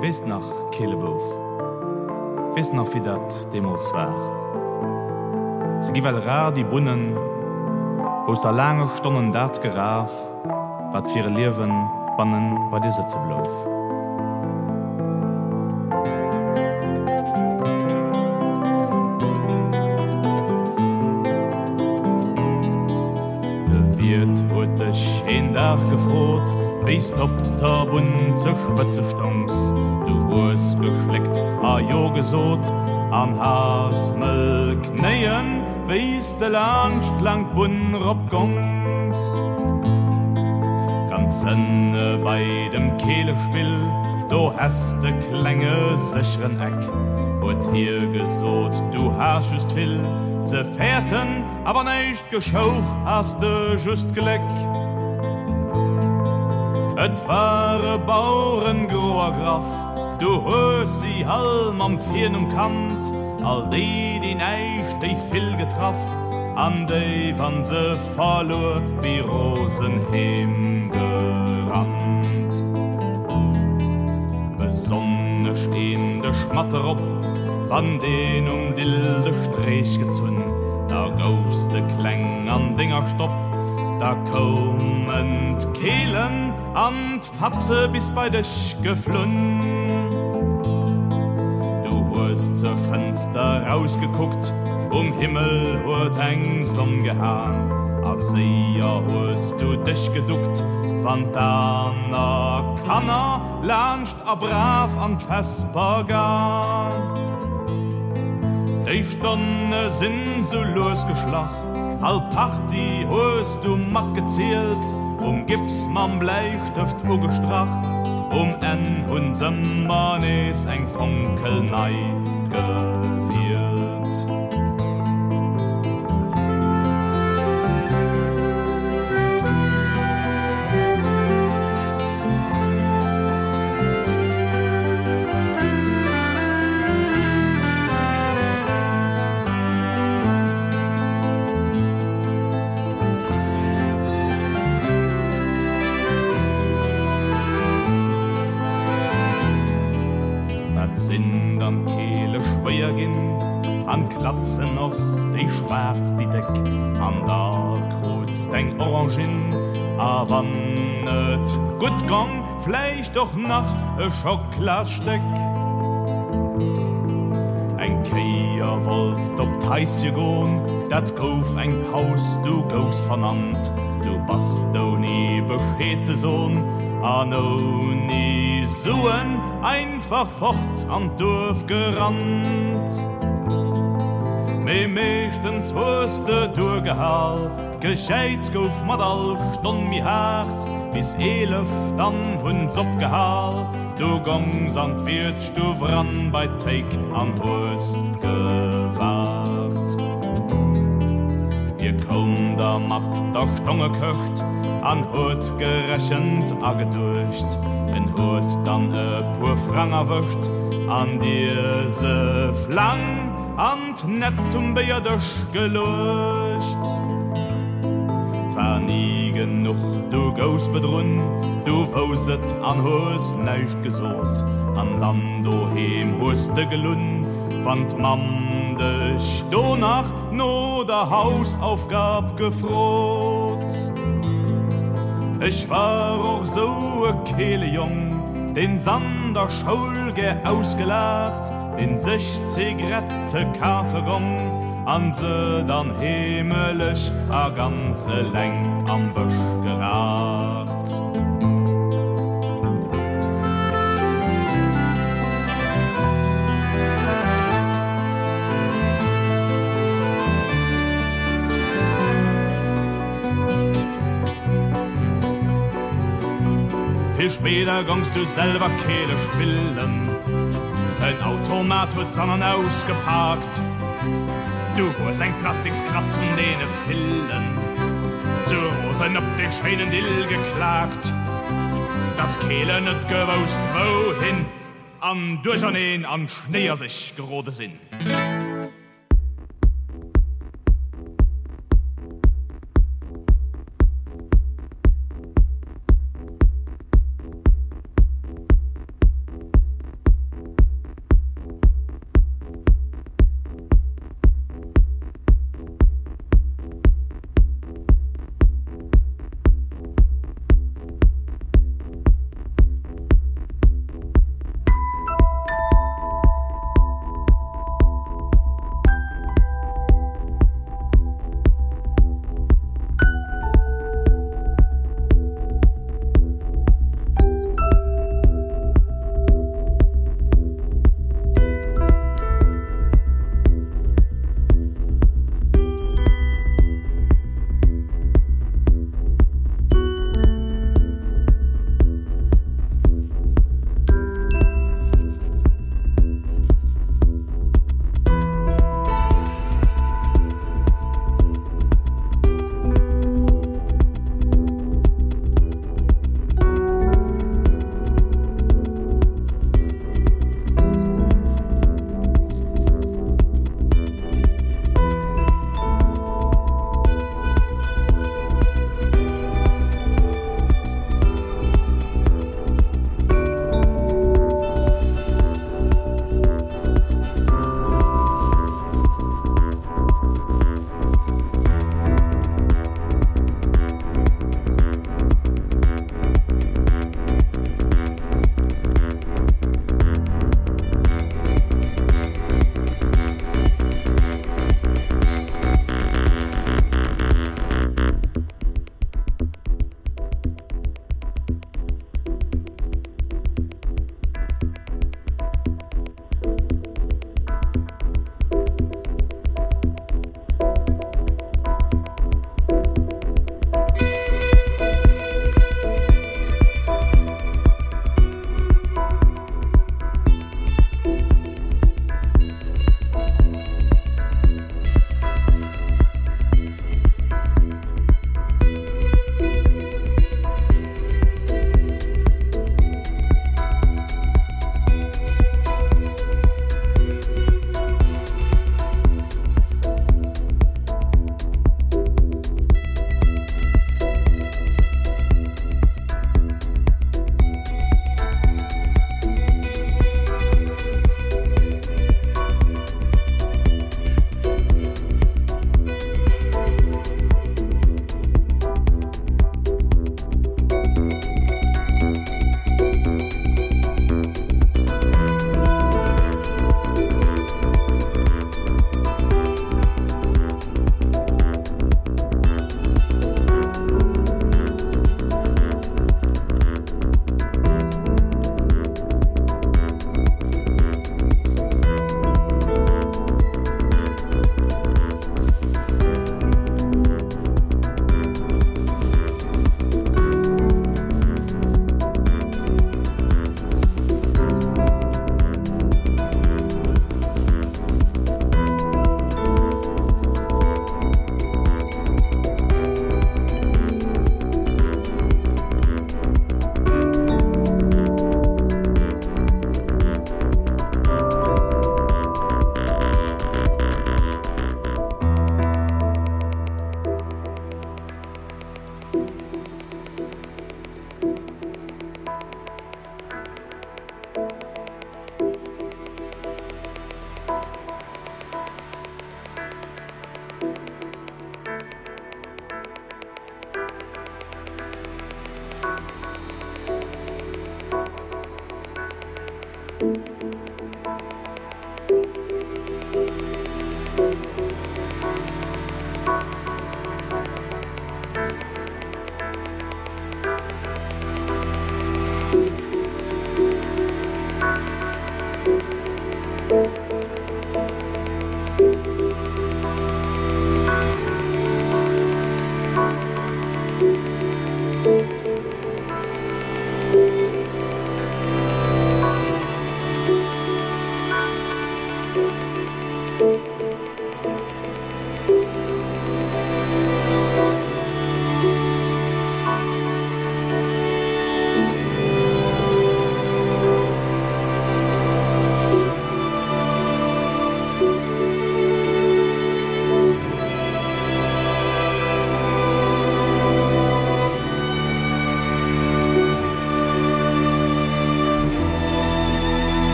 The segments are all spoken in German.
Wees nach Killebouf. Wees nach wie dat Demos war. Se giwel ra die Bunnen, wos der lange Stonnen dat geraf, wat fir Liwen bannen bei Di Sätze blouf. stehst op der bunze spëtze stos du wurs geschleckt a jo gesot an hasmel kneien wees de land lang bunn opgongs ganzenne bei dem kehlespiel do haste klenge sicheren heck und hier gesot du haschest will ze fährten aber neicht geschouch hast du just geleck. Et ware Bauuren Groergraf, Du hos sie halm am Vien kant, All de die neiich dei fil getraff. An déi van se fall wie Rosen hem gerant. Besonne stehn de Schmatter op Wann den um dilde Strich gezzun, Da goufste Kkleng an Dinger stopp Da kommen Kehlen an Fatze bis bei dech geflunn Du hast zur Fenster rausgeguckt um Himmel huet eng som gehan als sie hast du dich geduckt Van daner kannner lacht a brav an Vesperger Ich stonne sinn so losgeschlacht Al Party holst du matt gezielt und um Gips man bleistift ugestracht um en hun manes eng funkel neige. sich doch nach e Schocklassteck. Eg Käier wollt op Teisje goen, Dat gouf eng Paus du gos vernannt. Du bast do nie bescheze sohn, An nie suen, einfach fort an Durf gerannt. Me meeschtens hoste Dugehall, Gescheit gouf mat all stonn mi hart, bis elef dann hunns opgeha du gongs an wird du ran bei take an hos gewahrt ihr kom der matt doch stonge köcht an hut gerechend agedurcht en hut dann e pur franger wircht an dir se flang an netz zum beerdech gelöscht und nie genug. Du gos bedrun du faustet an hus neicht gesot. An dann du hem huste gelun fand man dech do nach no der hausaufgab gefrot. Ich war auch so e kehlejung den sander schulge ausgelacht in sich zigarette kafe gong an himmelech a ganze am Busch gerat. Viel später gangst du selber kehle spillen Ein Automat wird sondern ausgepackt du hast ein Plastiksklapz von denen Fillen So sein op den Scheinen Dill geklagt. Dat Kehlen net gewost wohin. An Ducherneen an Schneer sich gerode sinn.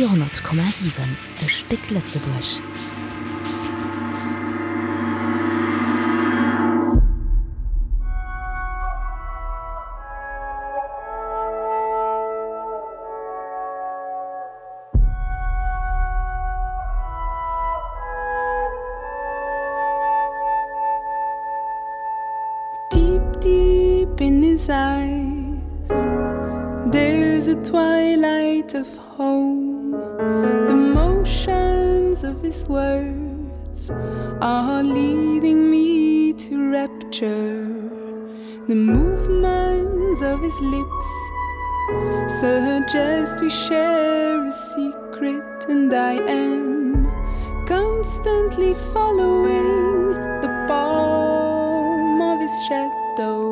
10,7 E Stick Lettzeburg. deep deep in his eyes there's a twilight of home the motions of his words are leading me to rapture. The movements of his lips suggest we share a secret and I am constantly following the palm of his shadow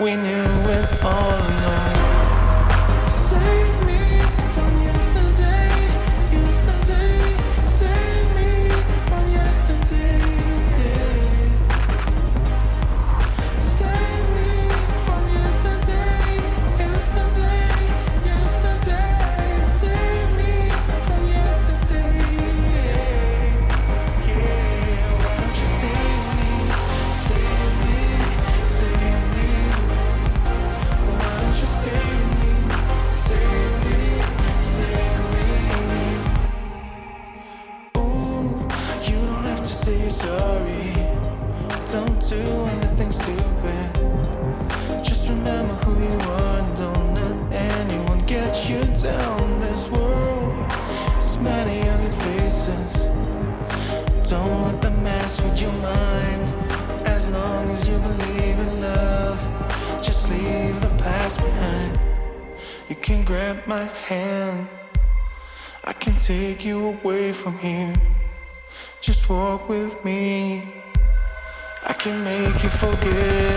we knew it all along. Save forget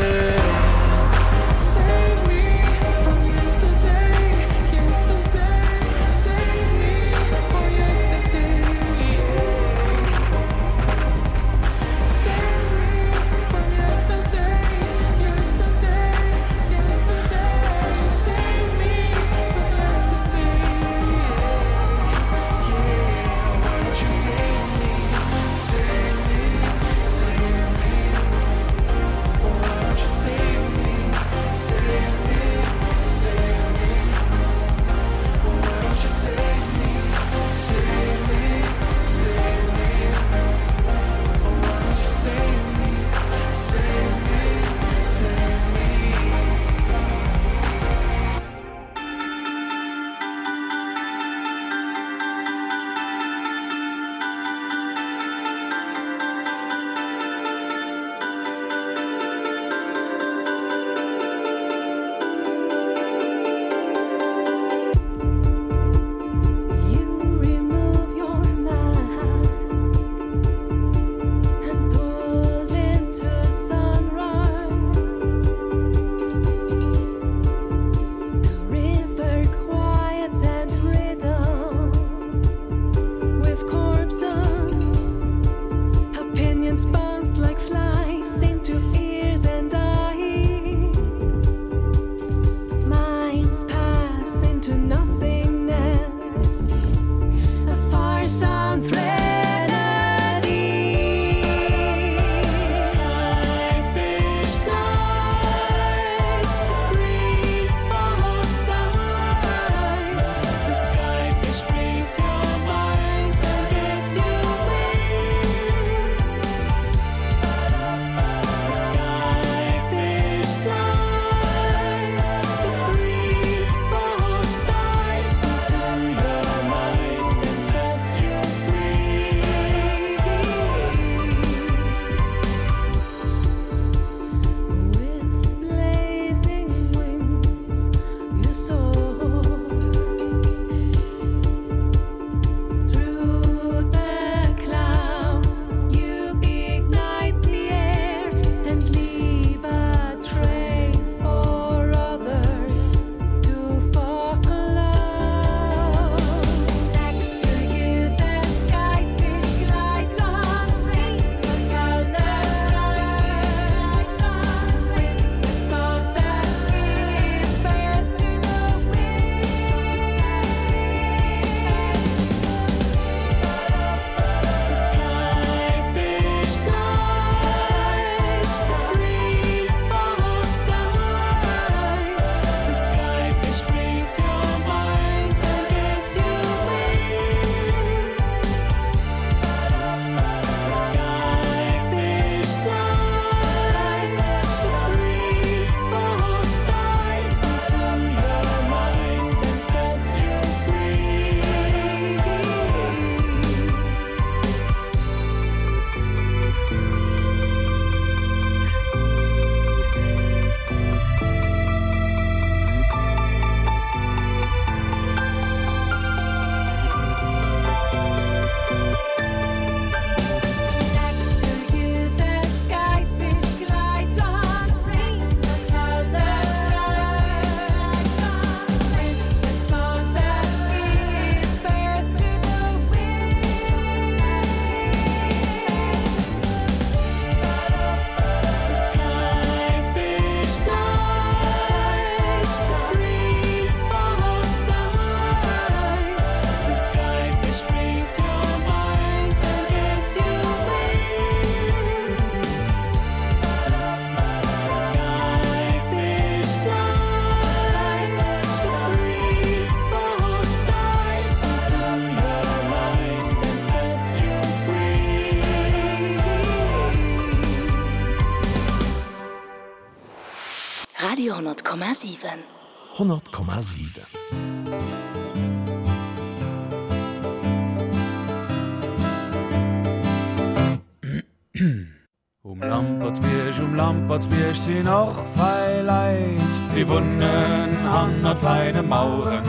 Um Lampertsbirsch, um Lampertsbirsch sind auch Feileit. Sie wohnen an der feine Mauern,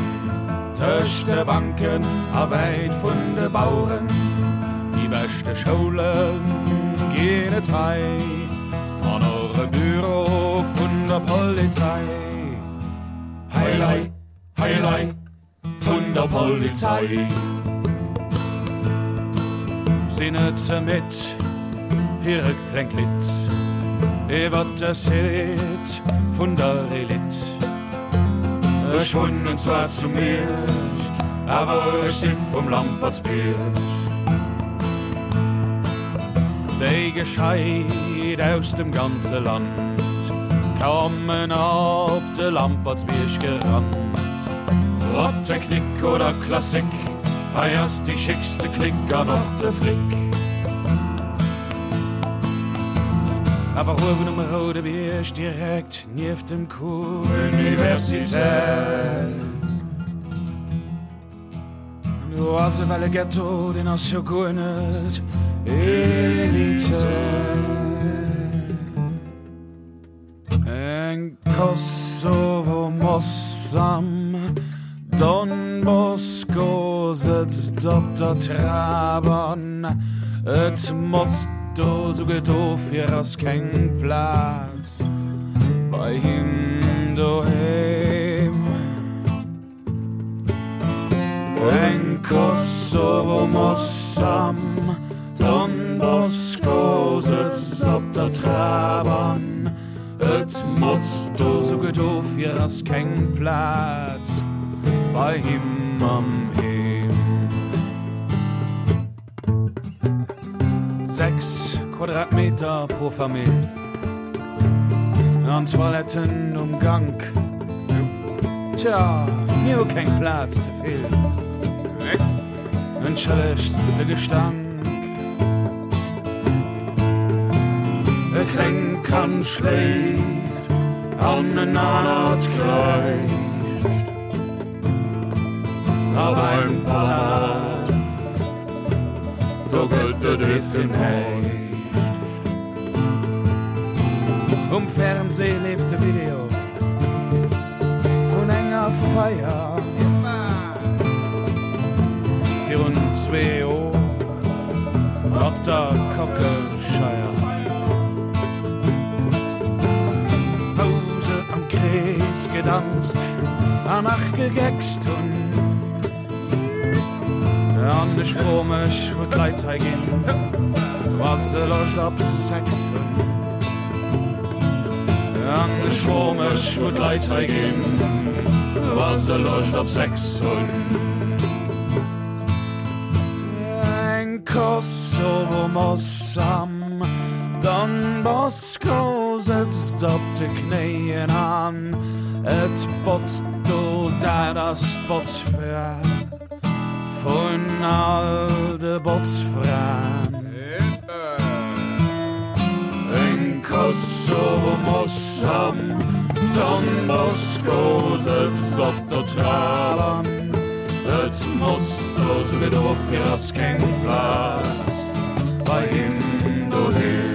töchte Banken, a weit von de Bauern. Die beste Schulen gehen zwei, an eure Büro von der Polizei. Heilei Heilei vun der Polizei. Sinne ze mit ihre Kränklit Ewer der seet vun der Relit? Erschwunden zwar zu mir aber si vom Lampertsbier Dei gescheit aus dem ganze Land kommen auf de Lampertsbiersch gerannt. Ob Technik oder Klassik Eiers die schickste Klicker noch der Frick. Aber howen um Rode Biersch direkt nief dem Ku Universität Du as well Ghetto den as jo gonet Elite. Kosovo Mossam Don Bosco setzt Dr. Trabern Et motzt do so do fir ass keng Platz. Bei hin do Eng Kosovo Mossam Don Bosco op der Trabern Et motzt do so do fir ass keng Platz Bei him am Hem Sechs Quadratmeter pro Familie. An Toiletten um Gang Tja, mir kein Platz zu viel. Wünschelecht der Gestank E kling kann schläft an den Naht kreist Aber ein paar Dogelte driffen hecht. Um Fernseh lebte Video Von enger Feier. Hier und zwei O Ob der Kockelscheier Gedanzt Anach gegext und an ich mich wird leid gehen was löscht ab sex an ich mich wird leid gehen was löscht ab sex ein kosovo mossam dann bosco setzt op de kneen an Het pot tot als botsvraag. Voor al de botsvraag. In Kosovo Mossam, dan Bosco het dat tot ralan. Het mosto's weer door als geen plaats, waarin doorheen.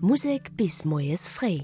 Musik bis moes frei.